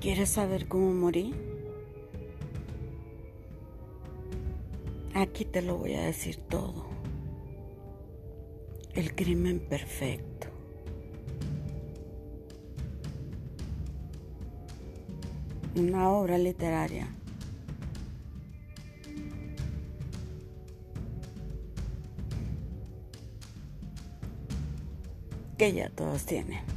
¿Quieres saber cómo morí? Aquí te lo voy a decir todo. El crimen perfecto. Una obra literaria. que ya todos tienen.